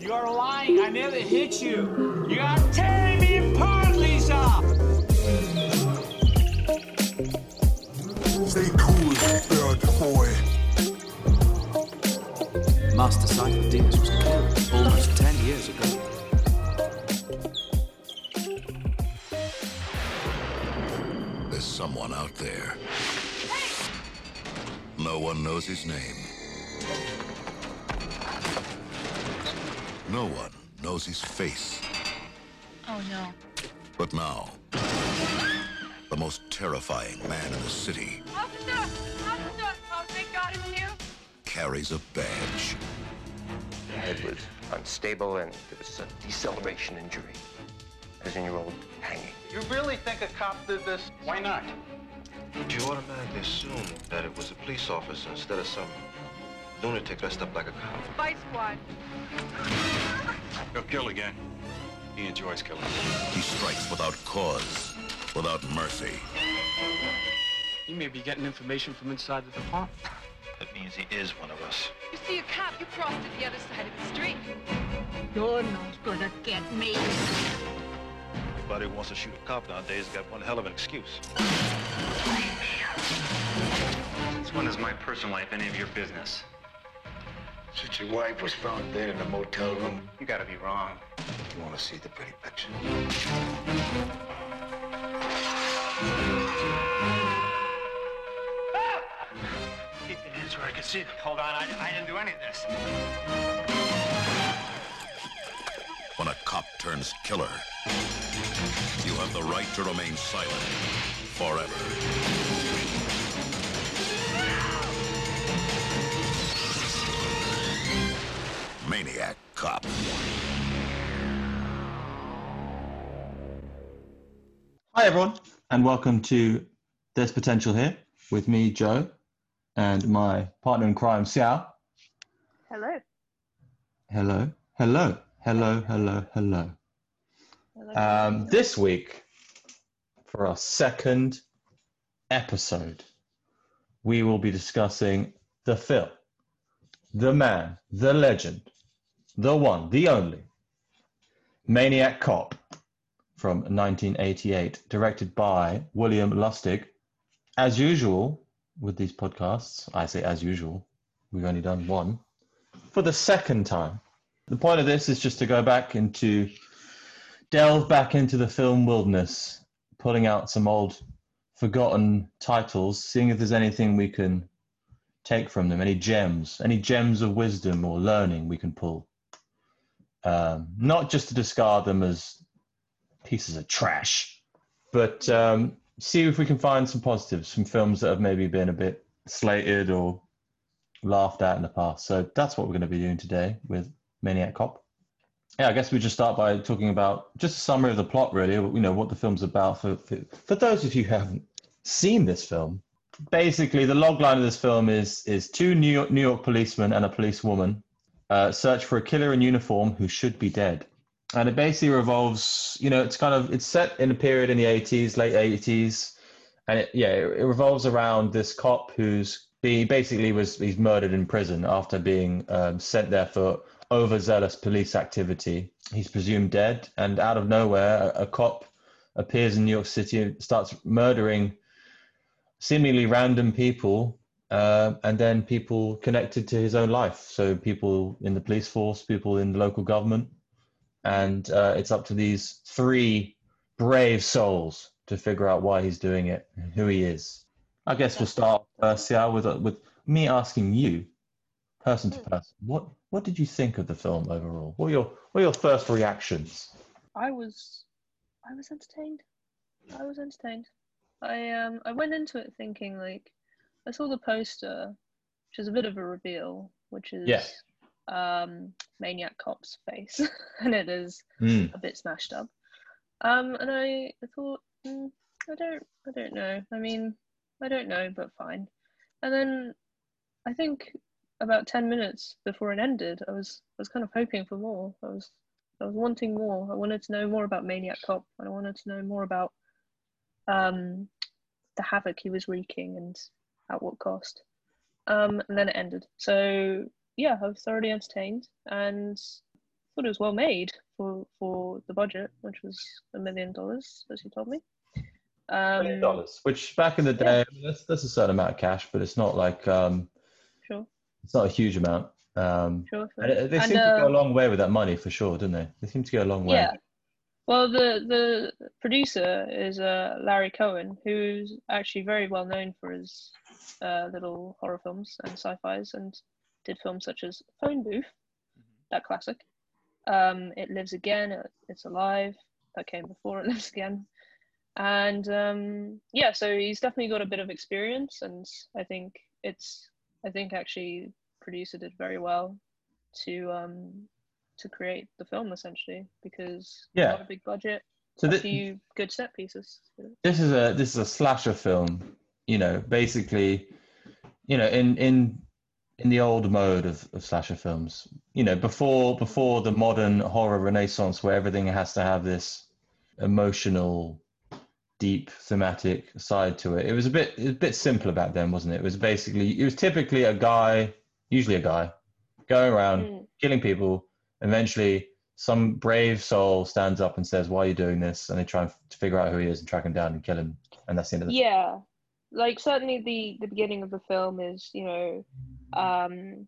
You're lying. I never hit you. You got 10. No one knows his name. No one knows his face. Oh no. But now, the most terrifying man in the city Officer! Officer! Oh, thank God it's you. carries a badge. The head was unstable and there was a deceleration injury. As in your old hanging. You really think a cop did this? Why not? You automatically assume that it was a police officer instead of some lunatic dressed up like a cop. Spy Squad. He'll kill again. He enjoys killing. He strikes without cause, without mercy. You may be getting information from inside the department. That means he is one of us. You see a cop, you cross to the other side of the street. You're not gonna get me. Anybody who wants to shoot a cop nowadays got one hell of an excuse. Since when is my personal life any of your business? Since your wife was found dead in the motel room, You gotta be wrong. you want to see the pretty picture. Keep your hands where I can see them. Hold on, I, I didn't do any of this. When a cop turns killer, you have the right to remain silent forever. Maniac Cop. Hi, everyone, and welcome to There's Potential Here with me, Joe, and my partner in crime, Xiao. Hello. Hello, hello, hello, hello, hello. Um, this week, for our second episode, we will be discussing the film, the man, the legend, the one, the only, Maniac Cop from 1988, directed by William Lustig. As usual with these podcasts, I say as usual, we've only done one, for the second time. The point of this is just to go back into, delve back into the film wilderness, pulling out some old forgotten titles, seeing if there's anything we can take from them, any gems, any gems of wisdom or learning we can pull. Um, not just to discard them as pieces of trash, but um, see if we can find some positives from films that have maybe been a bit slated or laughed at in the past. So that's what we're going to be doing today with Maniac Cop. Yeah, I guess we just start by talking about just a summary of the plot, really. You know what the film's about for for, for those of you who haven't seen this film. Basically, the logline of this film is is two New York New York policemen and a policewoman uh, search for a killer in uniform who should be dead and it basically revolves you know it's kind of it's set in a period in the 80s late 80s and it, yeah it, it revolves around this cop who's he basically was he's murdered in prison after being um, sent there for overzealous police activity. He's presumed dead and out of nowhere a, a cop appears in new york city and starts murdering seemingly random people uh, and then people connected to his own life. So people in the police force people in the local government and uh, it's up to these three brave souls to figure out why he's doing it and who he is. I guess we'll start uh, Sia, with uh, with me asking you, person to person, what what did you think of the film overall? What were your what were your first reactions? I was, I was entertained. I was entertained. I um I went into it thinking like, I saw the poster, which is a bit of a reveal, which is Yeah. um Maniac Cop's face, and it is Mm. a bit smashed up. Um, and I, I thought, mm, I don't, I don't know. I mean, I don't know, but fine. And then I think about ten minutes before it ended. I was I was kind of hoping for more. I was I was wanting more. I wanted to know more about Maniac Cop, and I wanted to know more about um, the havoc he was wreaking and at what cost. Um, and then it ended. So yeah, I was thoroughly entertained and thought it was well made for for the budget, which was a million dollars, as you told me. Um, Million dollars, which back in the day, that's, that's a certain amount of cash, but it's not like um. It's not a huge amount. Um, Sure. and it- they And, seem to go uh, a long way with that money for sure, don't they? They seem to go a long way. Yeah. Well, the the producer is uh, Larry Cohen, who's actually very well known for his uh, little horror films and sci-fi's, and did films such as Phone Booth, that classic. Um, it Lives Again, It's Alive, that came before It Lives Again, and um, yeah, so he's definitely got a bit of experience, and I think it's I think actually producer did very well to um, to create the film essentially because Yeah. not a big budget, So a few good set pieces. this is a this is a slasher film you know basically you know in in in the old mode of, of slasher films you know before before the modern horror renaissance where everything has to have this emotional deep thematic side to it. It was a bit it was a bit simpler back then wasn't it? It was basically it was typically a guy usually a guy going around Mm. killing people. Eventually some brave soul stands up and says why are you doing this? And they try and f- to figure out who he is and track him down and kill him. And that's the end of the Yeah, like certainly the the beginning of the film is you know um,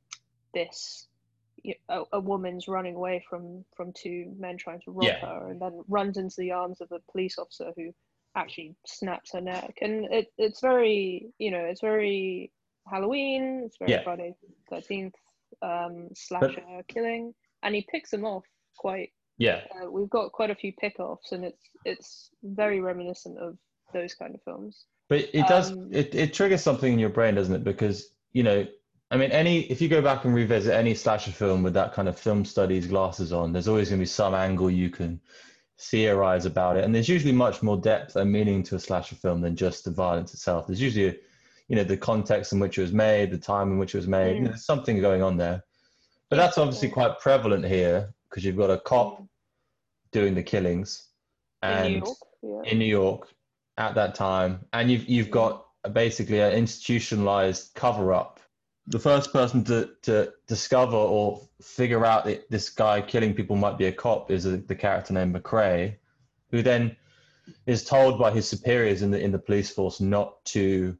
this a woman's running away from from two men trying to rob Yeah. her and then runs into the arms of a police officer who actually snaps her neck and it, it's very you know it's very halloween it's very Yeah. friday 13th um slasher killing and he picks them off quite yeah uh, we've got quite a few pick-offs and it's it's very reminiscent of those kind of films But it does Um, it, it triggers something in your brain, doesn't it? Because you know, I mean, any if you go back and revisit any slasher film with that kind of film studies glasses on, there's always going to be some angle you can theorize about it, and there's usually much more depth and meaning to a slasher film than just the violence itself. There's usually, you know, the context in which it was made, the time in which it was made. You know, Mm. there's something going on there. But that's obviously quite prevalent here because you've got a cop doing the killings, in and new york yeah. in New York at that time, and you've you've got basically an institutionalized cover up. The first person to, to discover or figure out that this guy killing people might be a cop is a, the character named McCrae, who then is told by his superiors in the in the police force not to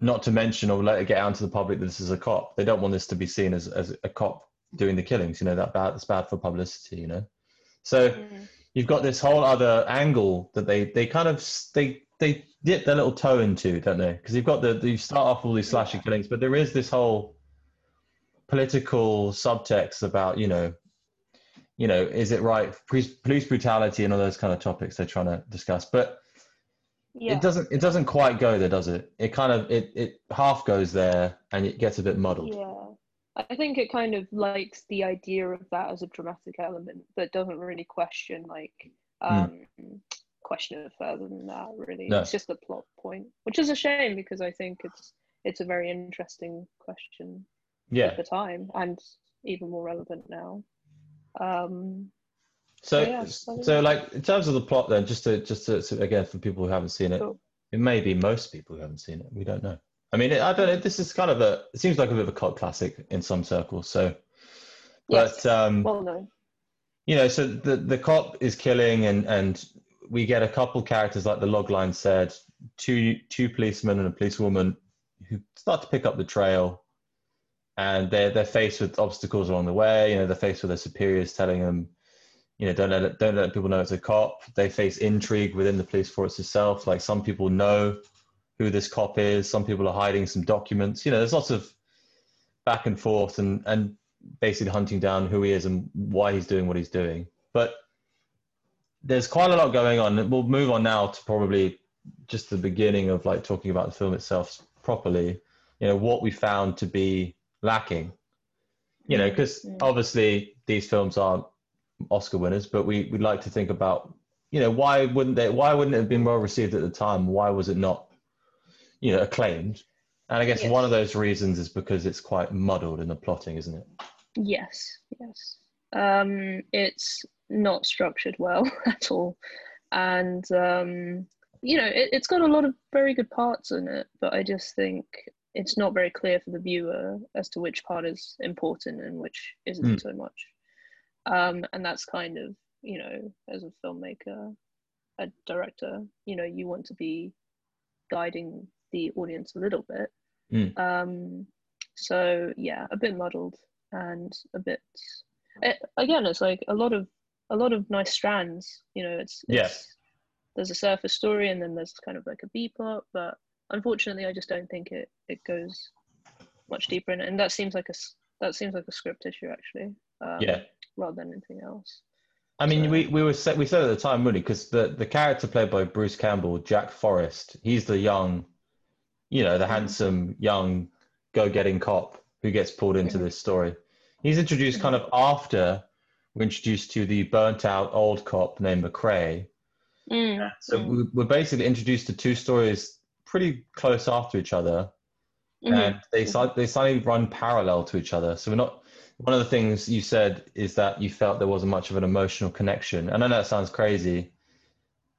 not to mention or let it get out to the public that this is a cop. They don't want this to be seen as, as a cop doing the killings. You know that bad that's bad for publicity. You know, so mm-hmm. you've got this whole other angle that they they kind of they they dip their little toe into, don't they? Because you've got the you start off all these slasher killings, but there is this whole political subtext about you know you know is it right police, brutality and all those kind of topics they're trying to discuss but yeah. it doesn't it doesn't quite go there does it? It kind of it it half goes there and it gets a bit muddled. Yeah. I think it kind of likes the idea of that as a dramatic element but doesn't really question like um question it further than that really No. it's just a plot point which is a shame because i think it's it's a very interesting question yeah at the time and even more relevant now um So, Yeah, I so like in terms of the plot, then, just to just to, so again for people who haven't seen it, Sure. it may be most people who haven't seen it. We don't know. I mean, I don't know. This is kind of a. It seems like a bit of a cult classic in some circles. So, Yes. but um, well known you know, so the the cop is killing, and and we get a couple characters like the logline said, two two policemen and a policewoman who start to pick up the trail, and they're they're faced with obstacles along the way. You know, they're faced with their superiors telling them, you know, don't let don't let people know it's a cop. They face intrigue within the police force itself. Like some people know who this cop is. Some people are hiding some documents. You know, there's lots of back and forth and and basically hunting down who he is and why he's doing what he's doing. But there's quite a lot going on. We'll move on now to probably just the beginning of like talking about the film itself properly. You know what we found to be lacking. You know, because mm. obviously these films aren't Oscar winners, but we we'd like to think about you know why wouldn't they? Why wouldn't it have been well received at the time? Why was it not you know acclaimed? And I guess Yes. one of those reasons is because it's quite muddled in the plotting, isn't it? Yes, yes. Um, it's not structured well at all, and um, you know, it, it's got a lot of very good parts in it, but I just think it's not very clear for the viewer as to which part is important and which isn't Mm. so much. Um, and that's kind of, you know, as a filmmaker, a director, you know, you want to be guiding the audience a little bit. Mm. Um, so yeah, a bit muddled and a bit. It, again, it's like a lot of a lot of nice strands. You know, it's, it's Yes. There's a surface story, and then there's kind of like a B plot, but unfortunately, I just don't think it it goes much deeper in it, and that seems like a that seems like a script issue actually. Um, Yeah. Rather than anything else. I mean, we, we were said we said at the time really because the the character played by Bruce Campbell, Jack Forrest, he's the young, you know, the handsome young go-getting cop who gets pulled into this story. He's introduced kind of after we're introduced to the burnt-out old cop named McCrae. Mm, So mm, we- we're basically introduced to two stories pretty close after each other, mhm. and they si- they suddenly run parallel to each other. So we're not. One of the things you said is that you felt there wasn't much of an emotional connection. And I know that sounds crazy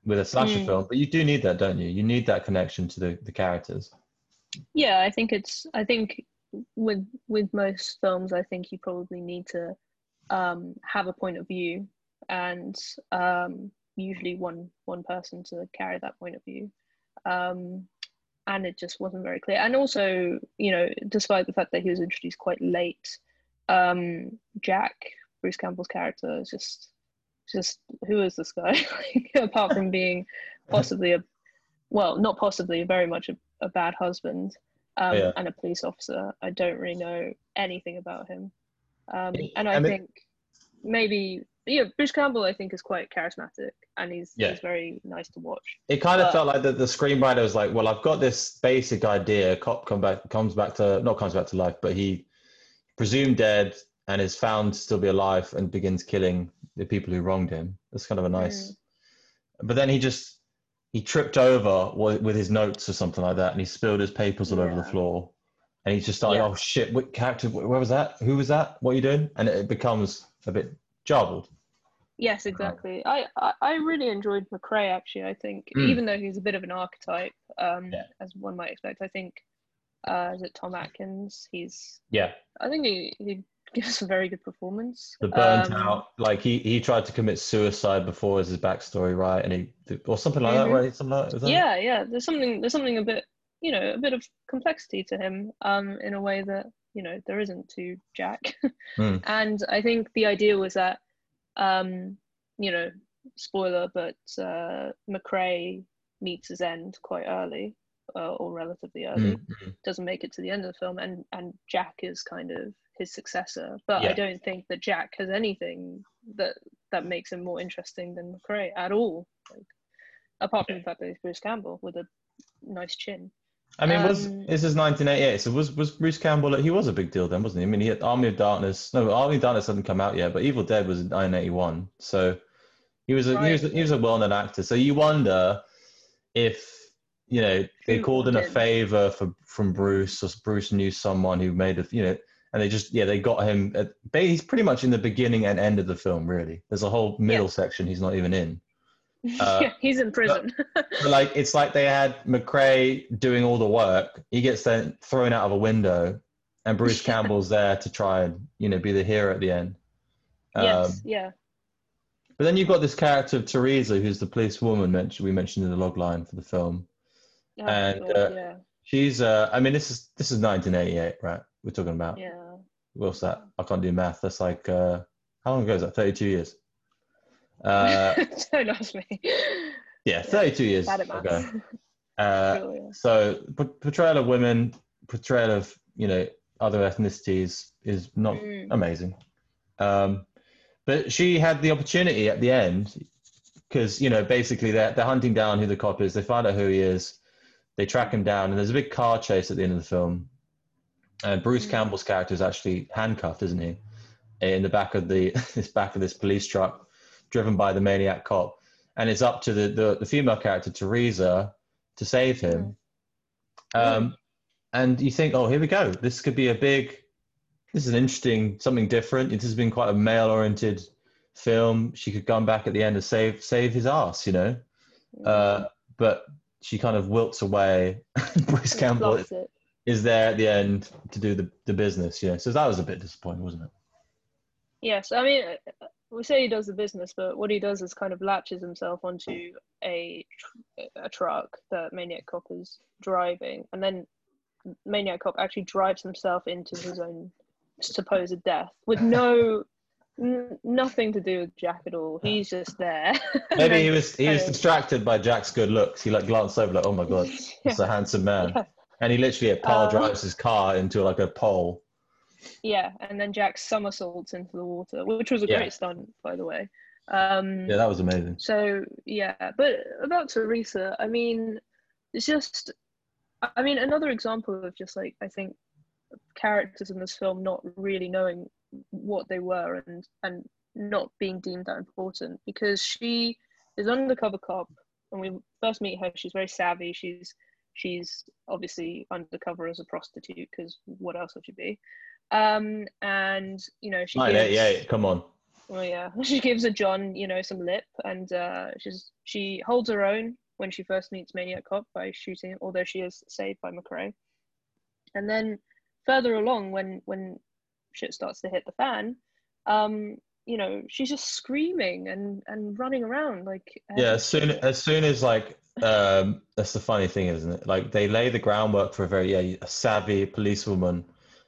with a slasher Mm. film, but you do need that, don't you? You need that connection to the, the characters. yeah i think it's i think with with most films i think you probably need to um have a point of view and um usually one one person to carry that point of view. Um and it just wasn't very clear. And also you know despite the fact that he was introduced quite late um jack bruce campbell's character is just just who is this guy? Like, apart from being possibly a well not possibly very much a, a bad husband um, Yeah. and a police officer i don't really know anything about him um, and i I mean- think maybe yeah bruce campbell i think is quite charismatic and he's, Yeah. he's very nice to watch It kind of felt like the, the screenwriter was like, "Well, I've got this basic idea. Cop come back, comes back to not comes back to life, but he presumed dead and is found to still be alive and begins killing the people who wronged him. That's kind of a nice. But then he just he tripped over with his notes or something like that, and he spilled his papers all over the floor. And he's just like, Yeah. oh shit, what character? Where was that? Who was that? What are you doing? And it, it becomes a bit jarbled. Yes, exactly. I, I, I really enjoyed McCrae actually. I think Mm. even though he's a bit of an archetype, um, Yeah. as one might expect, I think uh, is it Tom Atkins? He's Yeah, I think he, he gives a very good performance. the burnt Um, out like he he tried to commit suicide before as his backstory right and he or something like that Mhm. right something like that, that it? Yeah, yeah. There's something there's something a bit you know a bit of complexity to him um in a way that you know there isn't to Jack. Mm. and I think the idea was that um you know spoiler but uh McCrae meets his end quite early uh, or relatively early Mm, mm. doesn't make it to the end of the film and and Jack is kind of his successor but I don't think that Jack has anything that that makes him more interesting than McCrae at all like apart from the fact that he's Bruce Campbell with a nice chin I mean, was Um, this is 1988? So was was Bruce Campbell? He was a big deal then, wasn't he? I mean, he had Army of Darkness. No, Army of Darkness hadn't come out yet, but Evil Dead was in 1981. So he was a he was a, he was a well-known actor. So you wonder if you know they called in a favor for from Bruce, or Bruce knew someone who made a you know, and they just yeah they got him. At, he's pretty much in the beginning and end of the film. Really, there's a whole middle section he's not even in. Uh, yeah he's in prison But like it's like they had McCrae doing all the work. He gets then thrown out of a window, and Bruce Campbell's there to try and you know be the hero at the end. Um, yes yeah But then you've got this character of Teresa, who's the police woman mentioned we mentioned in the log line for the film. Oh, and God, uh, yeah She's uh, I mean this is this is 1988, right? We're talking about. yeah What's that? I can't do math. That's like uh, how long ago is that? 32 years. Uh, don't ask me yeah, 32 years ago. Uh. So p- portrayal of women, portrayal of you know other ethnicities is not Mm. amazing. Um, but she had the opportunity at the end because you know basically they're they're hunting down who the cop is. They find out who he is. They track him down, and there's a big car chase at the end of the film. And Bruce Campbell's character is actually handcuffed, isn't he? In the back of the this back of this police truck, driven by the maniac cop, and it's up to the the, the female character Teresa to save him. Um, and you think, oh, here we go. This could be a big. This is an interesting, something different. It has been quite a male-oriented film. She could come back at the end and save save his ass, you know. Uh, but she kind of wilts away. Bruce Campbell. Is there at the end to do the, the business, yeah. So that was a bit disappointing, wasn't it? Yes, I mean, uh, we say he does the business, but what he does is kind of latches himself onto a a truck that Maniac Cop is driving, and then Maniac Cop actually drives himself into his own supposed death with no n- nothing to do with Jack at all. He's just there. Maybe he was he was distracted by Jack's good looks. He like glanced over like, oh my god, it's a handsome man. Yeah. And he literally power Um, drives his car into like a pole. Yeah, and then Jack somersaults into the water, which was a Yeah. great stunt, by the way. Um, Yeah, that was amazing. So yeah, but about Teresa, I mean, it's just, I mean, another example of just like I think characters in this film not really knowing what they were and and not being deemed that important because she is undercover cop when we first meet her she's very savvy she's she's obviously undercover as a prostitute because what else would she be um and you know she Nine gives- eighty eight. Come on. well, yeah, she gives a John, you know, some lip, and uh, she's she holds her own when she first meets Maniac Cop by shooting, although she is saved by McCrae. And then further along, when when shit starts to hit the fan, um, you know, she's just screaming and and running around like Yeah, as soon as soon as like um that's the funny thing, isn't it? Like they lay the groundwork for a very yeah, a savvy policewoman,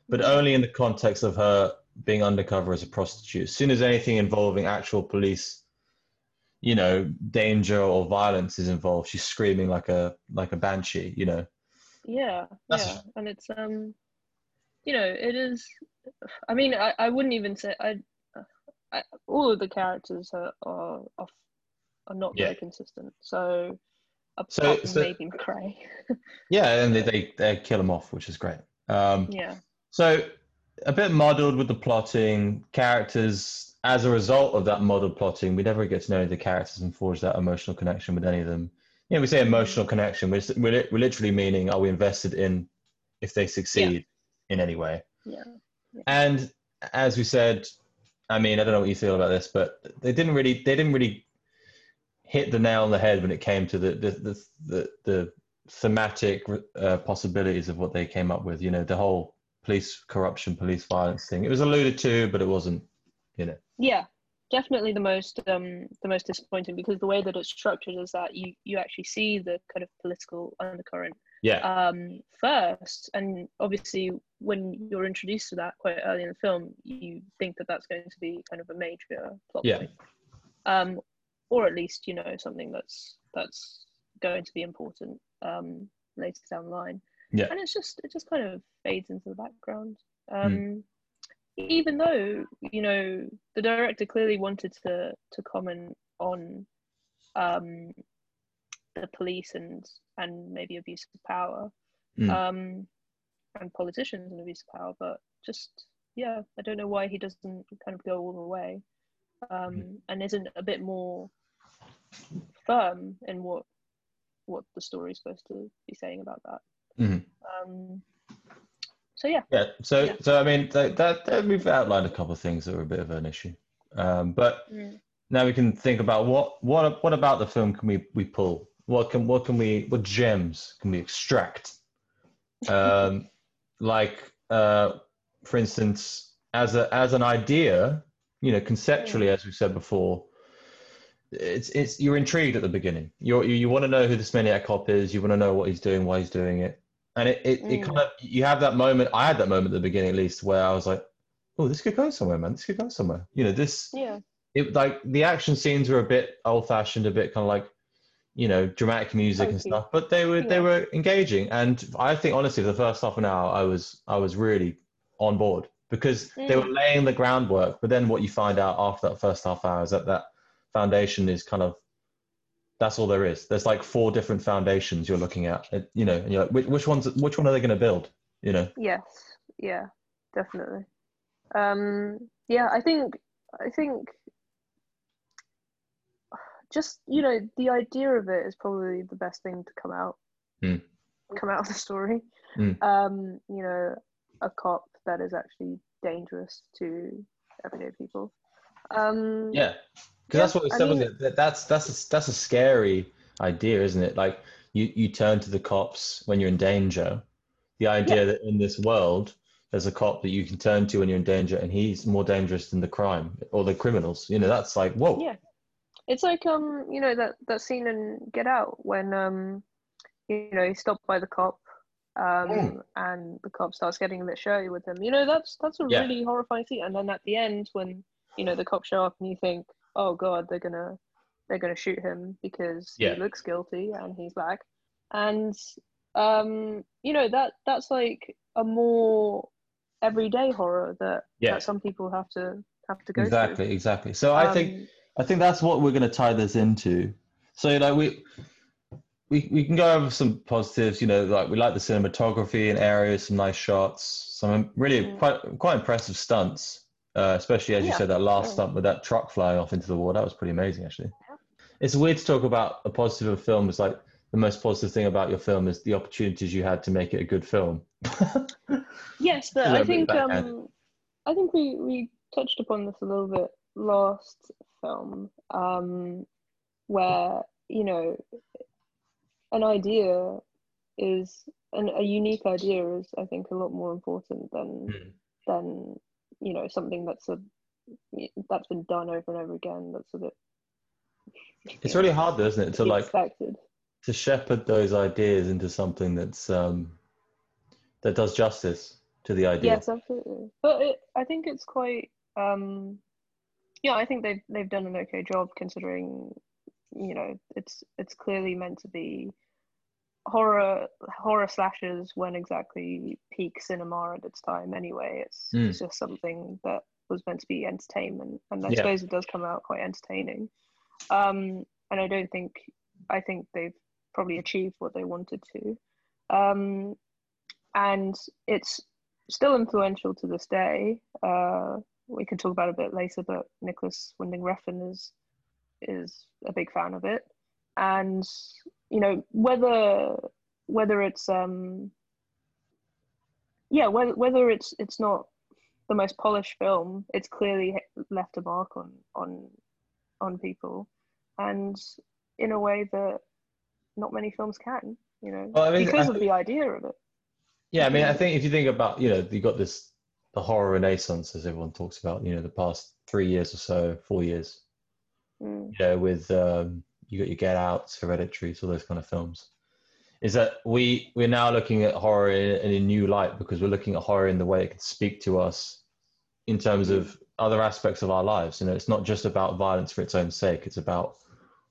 but only in the context of her being undercover as a prostitute. As soon as anything involving actual police, you know, danger or violence is involved, she's screaming like a like a banshee, you know. yeah That's- yeah and it's um you know it is i mean i, I wouldn't even say I, I all of the characters are are are, are not very consistent so So- so- maybe mccrae Yeah, and they, they they kill him off, which is great. Um yeah So a bit muddled with the plotting, characters. As a result of that muddled plotting, we never get to know the characters and forge that emotional connection with any of them. You know, we say emotional connection, we're, we're, we're literally meaning are we invested in if they succeed in any way? yeah And as we said, I mean, I don't know what you feel about this, but they didn't really they didn't really hit the nail on the head when it came to the the the the, the thematic uh, possibilities of what they came up with. You know, the whole police corruption, police violence thing. It was alluded to, but it wasn't. You know. yeah definitely the most um the most disappointing because the way that it's structured is that you you actually see the kind of political undercurrent Yeah. um first and obviously when you're introduced to that quite early in the film you think that that's going to be kind of a major plot Yeah. point um or at least you know something that's that's going to be important um later down the line Yeah. and it's just it just kind of fades into the background um even though you know the director clearly wanted to to comment on um the police and and maybe abuse of power Mm. um and politicians and abuse of power but just yeah i don't know why he doesn't kind of go all the way um and isn't a bit more firm in what what the story is supposed to be saying about that Mhm. um so yeah Yeah. So Yeah. so I mean that, that, that we've outlined a couple of things that were a bit of an issue, um, but Mm. now we can think about what what what about the film can we we pull? What can what can we what gems can we extract? Um, like uh, for instance, as a as an idea, you know, conceptually, as we've said before, it's it's you're intrigued at the beginning. You're, you you want to know who this maniac cop is. You want to know what he's doing, why he's doing it, and it it, it Mm. kind of you have that moment. I had that moment at the beginning, at least, where I was like, oh, this could go somewhere, man. This could go somewhere. You know, this yeah it like the action scenes were a bit old fashioned, a bit kind of like you know dramatic music and stuff, but they were they were engaging. And I think honestly, for the first half an hour, I was I was really on board because they were Mm. laying the groundwork. But then what you find out after that first half hour is that that foundation is kind of that's all there is. There's like four different foundations you're looking at, uh, you know, and you're like, which, which ones, which one are they going to build? You know, Yes, yeah, definitely. Um, yeah, I think I think just you know the idea of it is probably the best thing to come out Hmm. come out of the story. Mm. Um, you know, a cop that is actually dangerous to everyday people. Um, Yeah, because that's what we I said. mean- wasn't? That that's that's a, that's a scary idea, isn't it? Like you you turn to the cops when you're in danger. The idea that in this world there's a cop that you can turn to when you're in danger, and he's more dangerous than the crime or the criminals. You know, that's like whoa. Yeah. It's like um, you know, that, that scene in Get Out when um you know, he's stopped by the cop um Mm. and the cop starts getting a bit showy with him. You know, that's that's a Yeah. really horrifying scene. And then at the end when, you know, the cops show up and you think, Oh god, they're gonna they're gonna shoot him because Yeah. he looks guilty and he's black. And um, you know, that that's like a more everyday horror that, Yeah. that some people have to have to go exactly, through. exactly. So I think Um, I think that's what we're going to tie this into. So like we. We, we can go over some positives, you know, like we like the cinematography and areas, some nice shots, some really Mm. quite quite impressive stunts, uh, especially as you said that last stunt with that truck flying off into the wall. That was pretty amazing, actually. It's weird to talk about a positive of film. It's like the most positive thing about your film is the opportunities you had to make it a good film. Yes, but A I think um, I think we we touched upon this a little bit last film, um, where you know an idea is an, a unique idea is I think a lot more important than Hmm. than you know something that's a that's been done over and over again. That's a bit It's really hard, though, isn't it, to like expected. to shepherd those ideas into something that's um, that does justice to the idea. Yes, absolutely. But it, I think it's quite. Um, yeah, I think they've they've done an okay job considering, you know, it's it's clearly meant to be horror horror slashes when exactly peak cinema at its time. Anyway, it's Mm. it's just something that was meant to be entertainment, and I Yeah. suppose it does come out quite entertaining. Um, and I don't think I think they've probably achieved what they wanted to. Um, and it's still influential to this day. Uh, we can talk about it a bit later, but Nicolas Winding Refn is is a big fan of it, and you know whether whether it's um yeah whether whether it's it's not the most polished film, it's clearly left a mark on on on people, and in a way that not many films can, you know, Well, I mean, because I of the idea of it. Yeah, I mean, I think if you think about, you know, you got this the horror renaissance, as everyone talks about, you know, the past three years or so, four years, Mm. you know, with um, you got your Get Outs, Hereditary, all those kind of films. Is that we we're now looking at horror in, in a new light because we're looking at horror in the way it can speak to us in terms of other aspects of our lives. You know, it's not just about violence for its own sake. It's about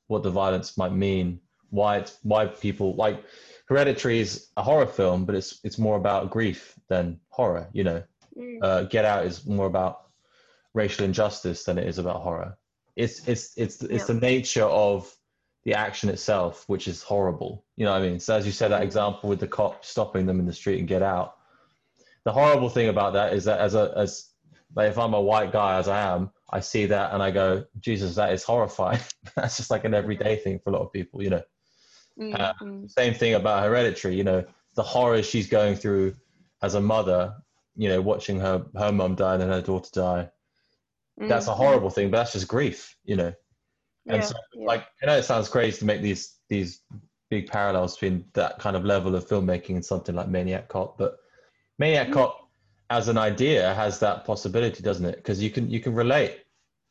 what the violence might mean, why it's why people like Hereditary is a horror film, but it's it's more about grief than horror. You know, Mm. uh, Get Out is more about racial injustice than it is about horror. It's it's it's it's the nature of the action itself which is horrible. You know what I mean? So as you said, that example with the cop stopping them in the street and get out. The horrible thing about that is that as a as like if I'm a white guy as I am, I see that and I go, Jesus, that is horrifying. That's just like an everyday thing for a lot of people, you know. Mm, Uh, mm. same thing about hereditary you know the horror she's going through as a mother you know watching her her mum die and then her daughter die that's a Mm, horrible thing but that's just grief you know and Yeah, so yeah. like i know it sounds crazy to make these these big parallels between that kind of level of filmmaking and something like maniac cop but maniac Mm. cop as an idea has that possibility doesn't it because you can you can relate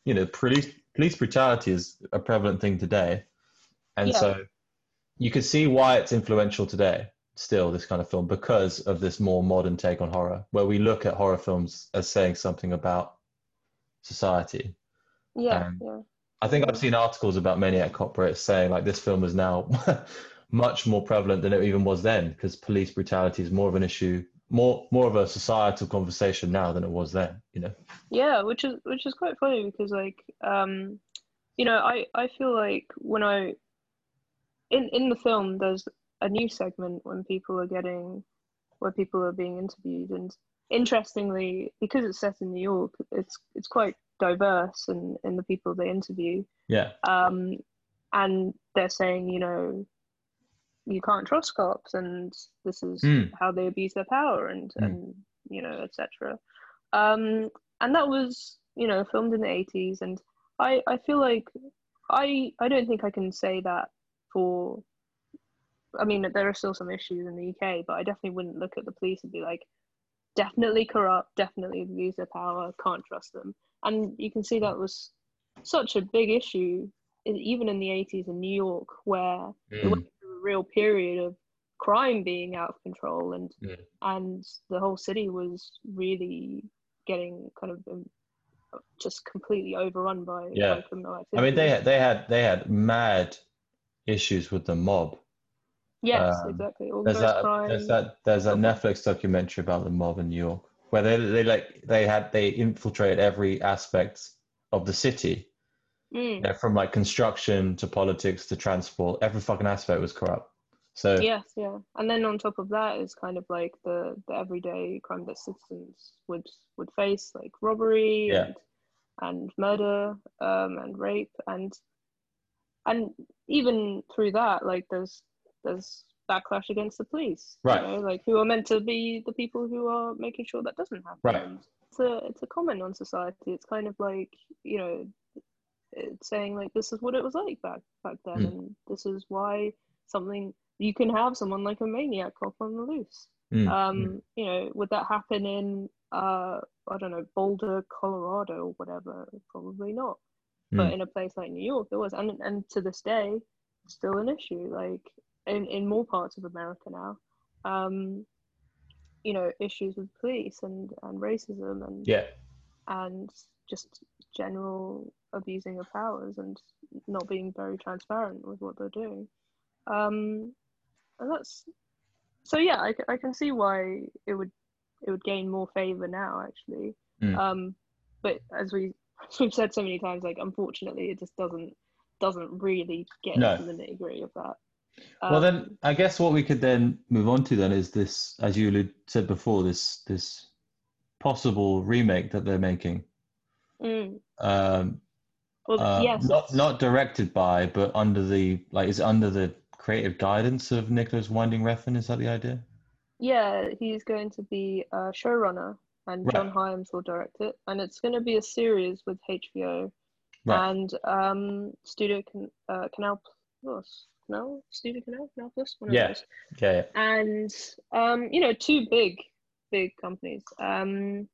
you know police police brutality is a prevalent thing today and Yeah. so you can see why it's influential today still this kind of film because of this more modern take on horror where we look at horror films as saying something about society Yeah, yeah. I think i've seen articles about maniac it's saying like this film is now much more prevalent than it even was then because police brutality is more of an issue more more of a societal conversation now than it was then you know? Yeah, which is which is quite funny because like um you know, I I feel like when I in in the film there's a new segment when people are getting where people are being interviewed and interestingly because it's set in New York it's it's quite diverse in in the people they interview yeah um and they're saying you know you can't trust cops, and this is Mm. how they abuse their power, and Mm. and you know, etc. Um, and that was you know filmed in the eighties, and I I feel like I I don't think I can say that for. I mean, there are still some issues in the UK, but I definitely wouldn't look at the police and be like, definitely corrupt, definitely abuse their power, can't trust them. And you can see that was such a big issue, even in the 80s in New York, where it went through a real period of crime being out of control, and Mm. and the whole city was really getting kind of um, just completely overrun by, Yeah. by criminal activity. I mean, they had, they had they had mad issues with the mob. yes, um, exactly. There's Organized that crime. there's that there's that Netflix documentary about the mob in New York where they they like they had they infiltrated every aspect of the city. Mm. You know, from like construction to politics to transport, every fucking aspect was corrupt. So Yes, yeah, and then on top of that is kind of like the the everyday crime that citizens would would face, like robbery Yeah. and and murder um, and rape, and and even through that, like there's there's backlash against the police, you Right. know, like who are meant to be the people who are making sure that doesn't happen. Right. It's a it's a comment on society. It's kind of like you know, it's saying like this is what it was like back back then, Mm. and this is why something you can have someone like a maniac cop on the loose. Mm, Um, you know, would that happen in uh, I don't know, Boulder, Colorado, or whatever? Probably not. But Mm. in a place like New York, there was, and and to this day, still an issue. Like in in more parts of America now, um, you know, issues with police and and racism and yeah, and just general abusing of powers and not being very transparent with what they're doing. Um, and that's so yeah, I, I can see why it would it would gain more favor now actually. Mm. Um, but as we as we've said so many times, like unfortunately, it just doesn't doesn't really get No. into the nitty gritty of that. Well Um, then I guess what we could then move on to then is this, as you said before, this this possible remake that they're making. mm, Um, well, uh, yes, not not directed by, but under the like is under the creative guidance of Nicolas Winding Refn. Is that the idea? Yeah, he's going to be a showrunner, and Right. John Hyams will direct it, and it's going to be a series with HBO Right. and um, Studio Can- uh, Canal Plus, Canal Studio Canal Canal Plus, one of those. Yeah, yeah. and um, you know, two big, big companies. Um,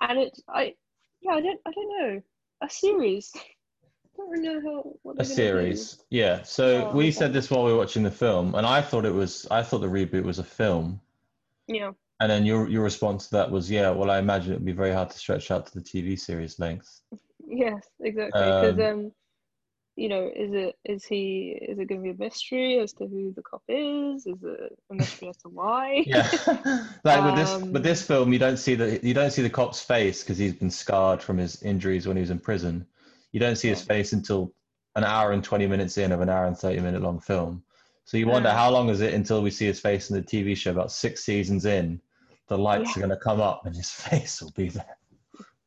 and it's I, yeah, I don't, I don't know, a series. I don't really know how what a gonna do. series. Yeah. So Yeah, we okay. said this while we were watching the film, and I thought it was I thought the reboot was a film. Yeah. And then your your response to that was, yeah, well, I imagine it would be very hard to stretch out to the TV series length. Yes, exactly. Because Um, um, you know, is it is he is it going to be a mystery as to who the cop is? Is it a mystery as to why? Yeah. like with this Um, with this film, you don't see the you don't see the cop's face because he's been scarred from his injuries when he was in prison. You don't see his face until an hour and twenty minutes in of an hour and thirty minute long film. So you wonder Yeah. how long is it until we see his face in the TV show? About six seasons in, the lights Yeah. are going to come up and his face will be there.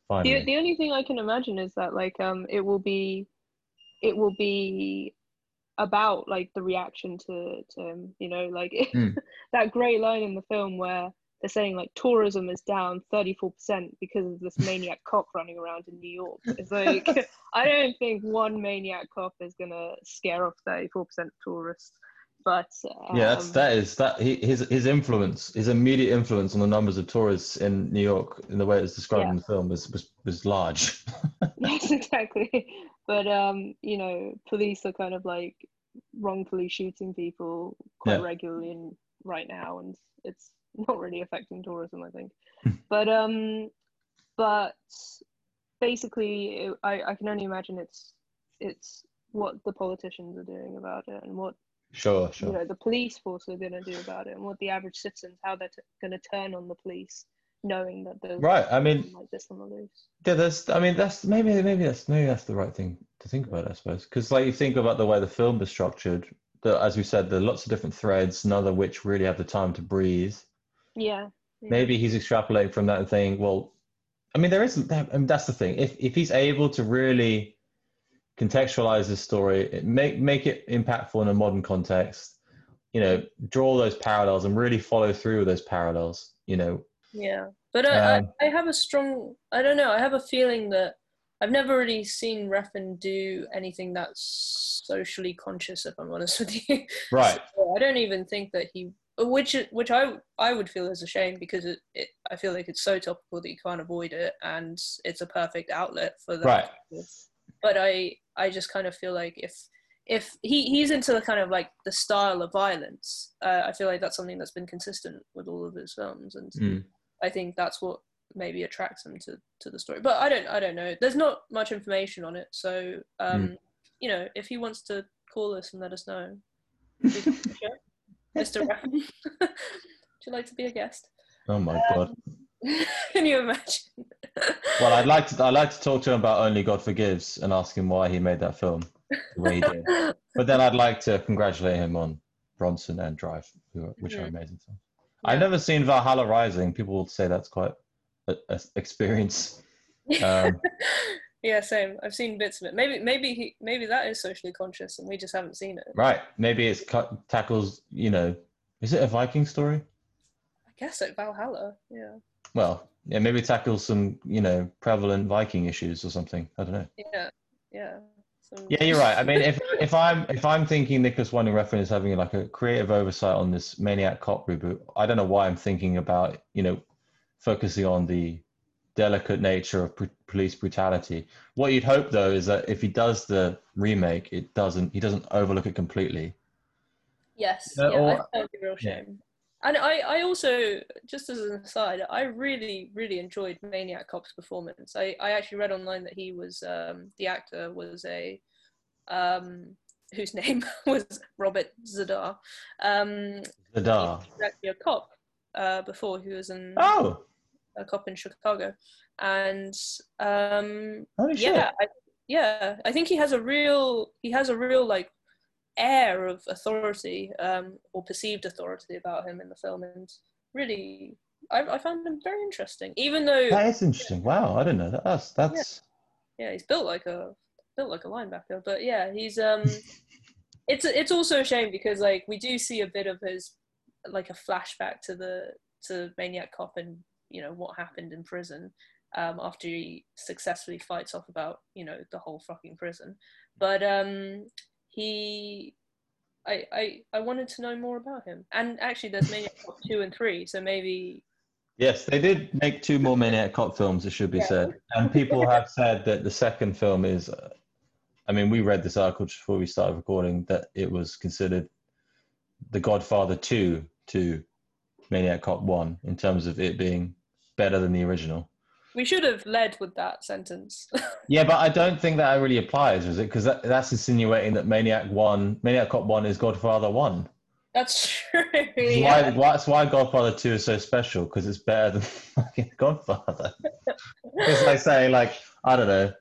Finally. The, the only thing I can imagine is that like um it will be it will be about like the reaction to to him, you know, like Mm. that great line in the film where they're saying like tourism is down 34% because of this maniac cop running around in New York. It's like I don't think one maniac cop is gonna scare off 34% of tourists. But um, yeah, that's that is that he, his his influence, his immediate influence on the numbers of tourists in New York, in the way it's described in the film, was was, was large. yes exactly but um you know police are kind of like wrongfully shooting people quite Yeah. regularly in, right now and it's not really affecting tourism i think but um but basically it, i i can only imagine it's it's what the politicians are doing about it and what sure, sure. you know the police force are going to do about it and what the average citizens how they're t- going to turn on the police knowing that there's Right, I mean- like this on the loose Yeah, that's. I mean, that's maybe maybe that's maybe that's the right thing to think about, I suppose. Because like you think about the way the film is structured, the, as we said, there are lots of different threads, none of which really have the time to breathe. yeah, yeah. Maybe he's extrapolating from that and saying, well, I mean, there isn't. That, I mean, that's the thing. If if he's able to really contextualize this story, make make it impactful in a modern context, you know, draw those parallels and really follow through with those parallels. You know, Yeah, but I, Um, I, I have a strong. I don't know. I have a feeling that I've never really seen Refn do anything that's socially conscious. If I'm honest with you, right? So I don't even think that he, which which I I would feel is a shame because it, it I feel like it's so topical that you can't avoid it, and it's a perfect outlet for that. Right. But I I just kind of feel like if if he, he's into the kind of like the style of violence, uh, I feel like that's something that's been consistent with all of his films, and Mm. I think that's what maybe attracts him to, to the story. But I don't I don't know. There's not much information on it, so um, Mm. you know, if he wants to call us and let us know, please come on the show. Mr. Refn, would you like to be a guest? Oh my god. Can you imagine? Well, I'd like to. I'd like to talk to him about Only God Forgives and ask him why he made that film the way he did. but then I'd like to congratulate him on Bronson and Drive, are, which are Mhm. amazing films. I've never seen Valhalla Rising. People would say that's quite a, a experience. Um, yeah, same. I've seen bits of it. Maybe maybe he maybe that is socially conscious and we just haven't seen it. right? Maybe it's cut, tackles. You know, is it a Viking story? I guess like Valhalla. Yeah. Well, yeah, maybe tackle some you know prevalent Viking issues or something. I don't know. Yeah. Yeah. Some- Yeah, you're right. I mean, if if I'm if I'm thinking Nicolas Winding Refn is having like a creative oversight on this Maniac Cop reboot, I don't know why I'm thinking about you know focusing on the delicate nature of pr- police brutality. What you'd hope though is that if he does the remake, it doesn't he doesn't overlook it completely. Yes, Uh, yeah, or- that would be a real yeah. And I, I also, just as an aside, I really, really enjoyed Maniac Cop's performance. I, I actually read online that he was, um, the actor was a, um, whose name was Robert Z'Dar. Um, Z'Dar. he was actually a cop uh, before he was in Oh, a cop in Chicago. And um, yeah, I, yeah, I think he has a real, he has a real like air of authority um, or perceived authority about him in the film, and really, I, I found him very interesting. Even though, that is interesting. Wow, I didn't know that. That's that's yeah, he's built like a built like a linebacker, but yeah, he's um, it's it's also a shame because like we do see a bit of his like a flashback to the to Maniac Cop and you know what happened in prison um, after he successfully fights off about you know the whole fucking prison, but um, he. I, I, I wanted to know more about him. And actually, there's Maniac Cop 2 and 3, so maybe Yes, they did make two more Maniac Cop films, it should be Yeah. said. And people have said that the second film is, uh, I mean, we read this article just before we started recording that it was considered The Godfather 2 to Maniac Cop 1 in terms of it being better than the original. We should have led with that sentence. Yeah, but I don't think that really applies, is it? Because that, that's insinuating that Maniac 1, Maniac Cop 1 is Godfather 1. That's true. That's yeah. why, that's why Godfather 2 is so special, because it's better than fucking Godfather. it's like saying, like, I don't know,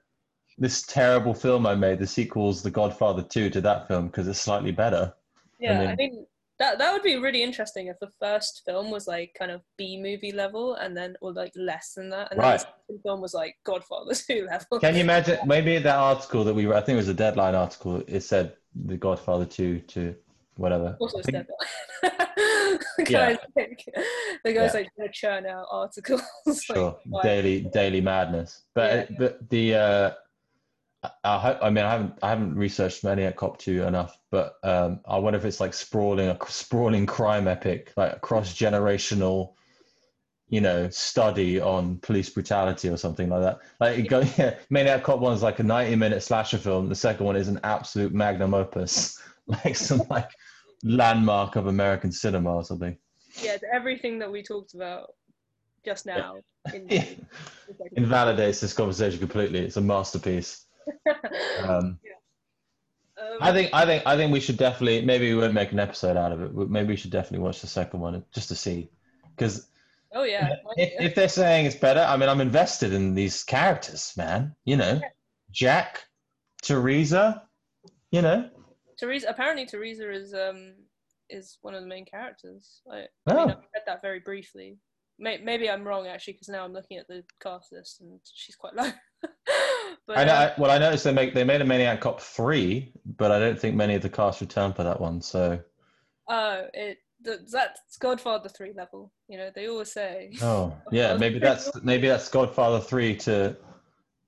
this terrible film I made, the sequel's The Godfather 2 to that film because it's slightly better. Yeah, I mean- mean that that would be really interesting if the first film was like kind of B movie level, and then or like less than that, and then Right. the second film was like Godfather two level. Can you imagine? Maybe that article that we I think it was a deadline article, it said The Godfather 2 to whatever. Also, think- the Yeah. like the guys Yeah. like gonna churn out articles. sure why- daily daily madness but Yeah. but the uh I, I hope I mean I haven't I haven't researched Maniac Cop 2 enough, but um, I wonder if it's like sprawling a sprawling crime epic, like a cross generational, you know, study on police brutality or something like that. Like it go, yeah, Maniac Cop one is like a ninety minute slasher film. The second one is an absolute magnum opus, like some like landmark of American cinema or something. yeah, everything that we talked about just now. In, Yeah. Invalidates this conversation completely. It's a masterpiece. Um, Um, I think I think I think we should definitely maybe we won't make an episode out of it. but Maybe we should definitely watch the second one just to see, because oh yeah, if, if they're saying it's better, I mean I'm invested in these characters, man. You know, Jack, Teresa, you know. Teresa. Apparently, Teresa is um is one of the main characters. I, I Oh. mean, I've read that very briefly. May, maybe I'm wrong actually, because now I'm looking at the cast list and she's quite low. but I know. um, I, well, I noticed they make they made a Maniac Cop three, but I don't think many of the cast returned for that one. So Oh, it th- that's Godfather three level. You know, they always say. Oh, yeah. Maybe that's maybe that's Godfather three to,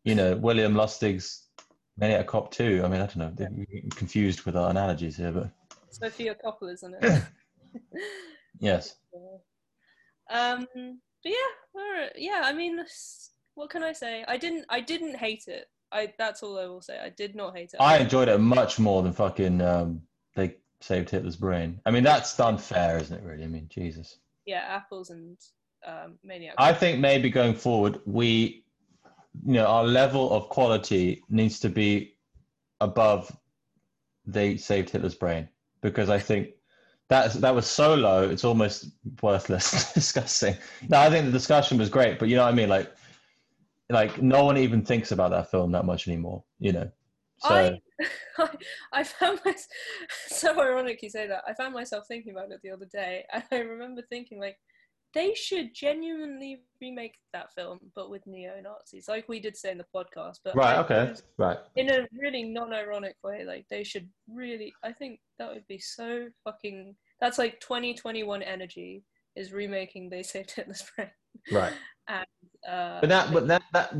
you know, William Lustig's Maniac Cop two. I mean, I don't know. They're getting confused with our analogies here, but Sofia isn't it. yes. Um, but yeah, yeah. I mean, what can I say? I didn't. I didn't hate it. I. That's all I will say. I did not hate it. I enjoyed it much more than fucking. Um, they saved Hitler's brain. I mean, that's unfair, isn't it? Really? I mean, Jesus. Yeah, apples and um, maniac. I think maybe going forward, we, you know, our level of quality needs to be above. They saved Hitler's brain because I think that that was so low, it's almost worthless discussing. No, I think the discussion was great, but you know what I mean, like, like no one even thinks about that film that much anymore. You know, so I, I, I found myself so ironic you say that. I found myself thinking about it the other day, and I remember thinking like, they should genuinely remake that film, but with neo Nazis, like we did say in the podcast. But right, okay, right. in a really non-ironic way, like they should really. I think that would be so fucking. That's like 2021 energy is remaking They Saved Hitler's Brain. Right. And uh, But that, but that, that,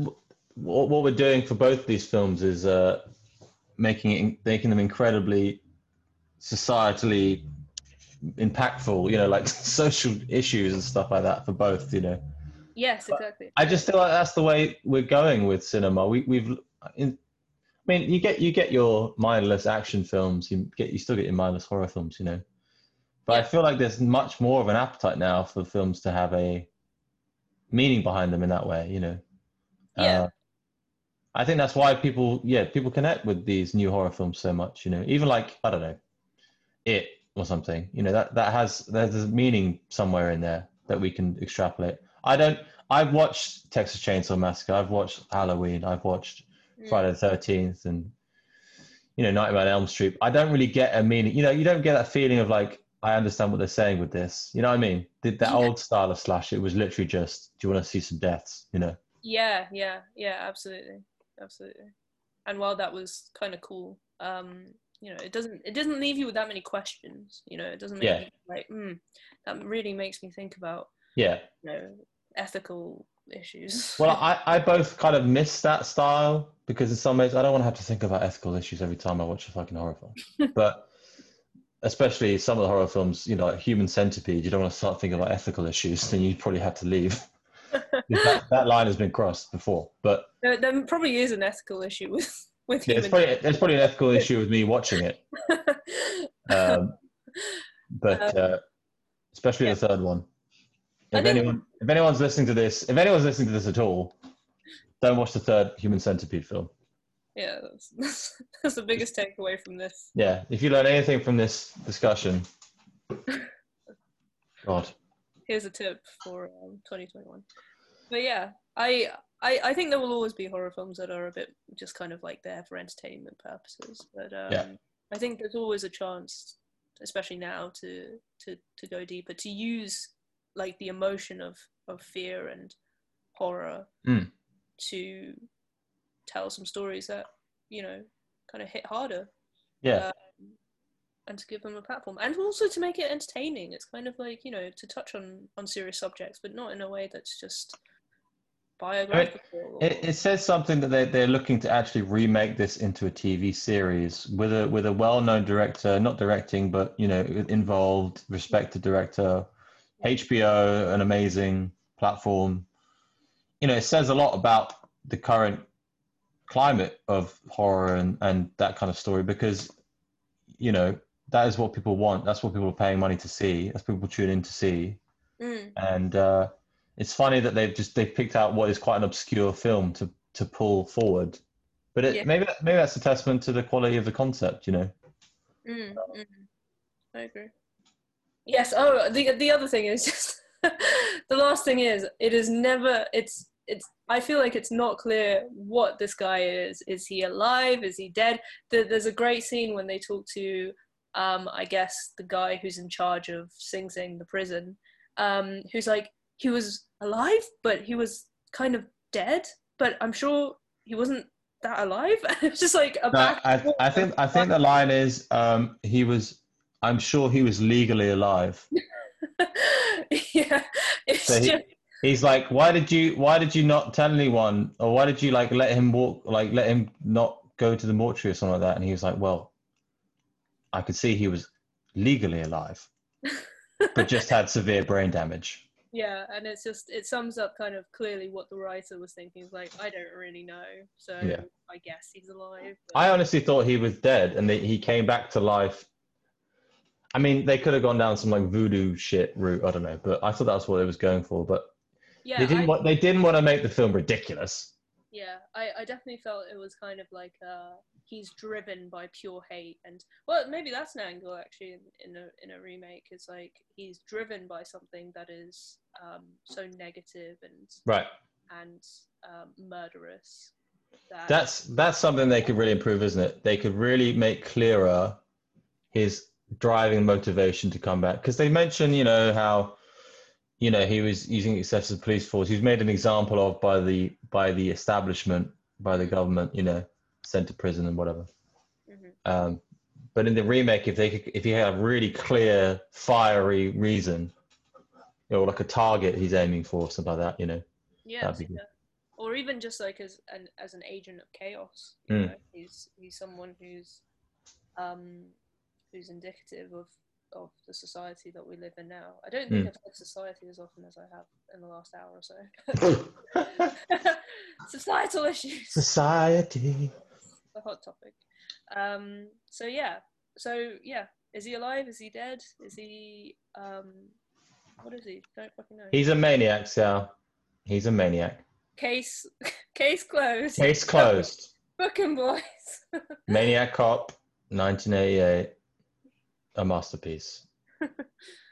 what, what we're doing for both these films is uh, making it, making them incredibly societally impactful. You know, like social issues and stuff like that for both. You know, yes, exactly. I just feel like that's the way we're going with cinema. We, we've, in, I mean, you get you get your mindless action films. You get you still get your mindless horror films. You know, but I feel like there's much more of an appetite now for films to have a meaning behind them in that way. You know. Yeah. Uh, I think that's why people, yeah, people connect with these new horror films so much. You know, even like I don't know, it or something. You know, that that has there's a meaning somewhere in there that we can extrapolate. I don't. I've watched Texas Chainsaw Massacre. I've watched Halloween. I've watched Friday the Thirteenth, and you know, Nightmare on Elm Street. I don't really get a meaning. You know, you don't get that feeling of like I understand what they're saying with this. You know what I mean? That old style of slash, it was literally just, do you want to see some deaths? You know. Yeah, yeah, yeah, absolutely, absolutely. And while that was kind of cool, um, you know, it doesn't it doesn't leave you with that many questions. You know, it doesn't make Yeah. you like, hmm, that really makes me think about, Yeah. you know, ethical issues. Well, I, I both kind of miss that style because in some ways I don't want to have to think about ethical issues every time I watch a fucking horror film. but especially some of the horror films, you know, like Human Centipede, you don't want to start thinking about ethical issues, then you probably have to leave. that, that line has been crossed before. But there, there probably is an ethical issue with with yeah, it's probably there's probably an ethical issue with me watching it. Um, but uh, especially the third one. If anyone if anyone's listening to this, if anyone's listening to this at all, don't watch the third Human Centipede film. Yeah, that's, that's the biggest takeaway from this. Yeah, if you learn anything from this discussion, God, Here's a tip for um, 2021. But yeah, I, I I think there will always be horror films that are a bit just kind of like there for entertainment purposes. But um, Yeah. I think there's always a chance, especially now, to to to go deeper, to use like the emotion of of fear and horror Mm. to tell some stories that you know kind of hit harder. Yeah. Um, and to give them a platform, and also to make it entertaining. It's kind of like you know to touch on on serious subjects, but not in a way that's just biographical. it, it says something that they they're looking to actually remake this into a TV series with a with a well-known director, not directing, but you know, involved, respected director. HBO, an amazing platform. You know, it says a lot about the current climate of horror and, and that kind of story because, you know, that is what people want. That's what people are paying money to see. That's what people tune in to see. Mm. And uh, it's funny that they've just they've picked out what is quite an obscure film to to pull forward. But it, Yeah. maybe maybe that's a testament to the quality of the concept. You know. Mm, mm. I agree. Yes. Oh, the the other thing is just the last thing is it is never. It's it's. I feel like it's not clear what this guy is. Is he alive? Is he dead? There's a great scene when they talk to, um, I guess the guy who's in charge of Sing Sing, the prison, um, who's like he was alive, but he was kind of dead. But I'm sure he wasn't that alive. it's just like a No, back. I, I think I think the line is um, he was I'm sure he was legally alive. yeah, it's So he, just he's like, why did you why did you not tell anyone, or why did you like let him walk, like let him not go to the mortuary or something like that? And he was like, well, I could see he was legally alive, but just had severe brain damage. yeah, and it's just it sums up kind of clearly what the writer was thinking. It's like I don't really know, so Yeah. I guess he's alive. but- I honestly thought he was dead, and they, he came back to life. I mean, they could have gone down some like voodoo shit route. I don't know, but I thought that's what it was going for. But yeah, they didn't I- want they didn't want to make the film ridiculous. Yeah, I, I definitely felt it was kind of like uh, he's driven by pure hate, and well, maybe that's an angle actually in, in a in a remake. It's like he's driven by something that is um, so negative and Right. and um, murderous. That That's that's something they could really improve, isn't it? They could really make clearer his driving motivation to come back because they mention, you know, how you know he was using excessive police force. He was made an example of by the by the establishment, by the government, you know, sent to prison and whatever. Um, but in the remake, if they could, if he had a really clear, fiery reason, you know, like a target he's aiming for, something like that, you know, yeah, that'd be good. yeah. or even just like as an as an agent of chaos. You Mm. know, he's he's someone who's um, who's indicative of of the society that we live in now. I don't think Mm. I've said society as often as I have in the last hour or so. Societal issues. Society. a hot topic. Um, so yeah, so yeah, is he alive? Is he dead? Is he um, what is he? Don't fucking know. He's a maniac, Sal. He's a maniac. case case closed. Case closed. Booking boys. Maniac Cop, 1988. A masterpiece.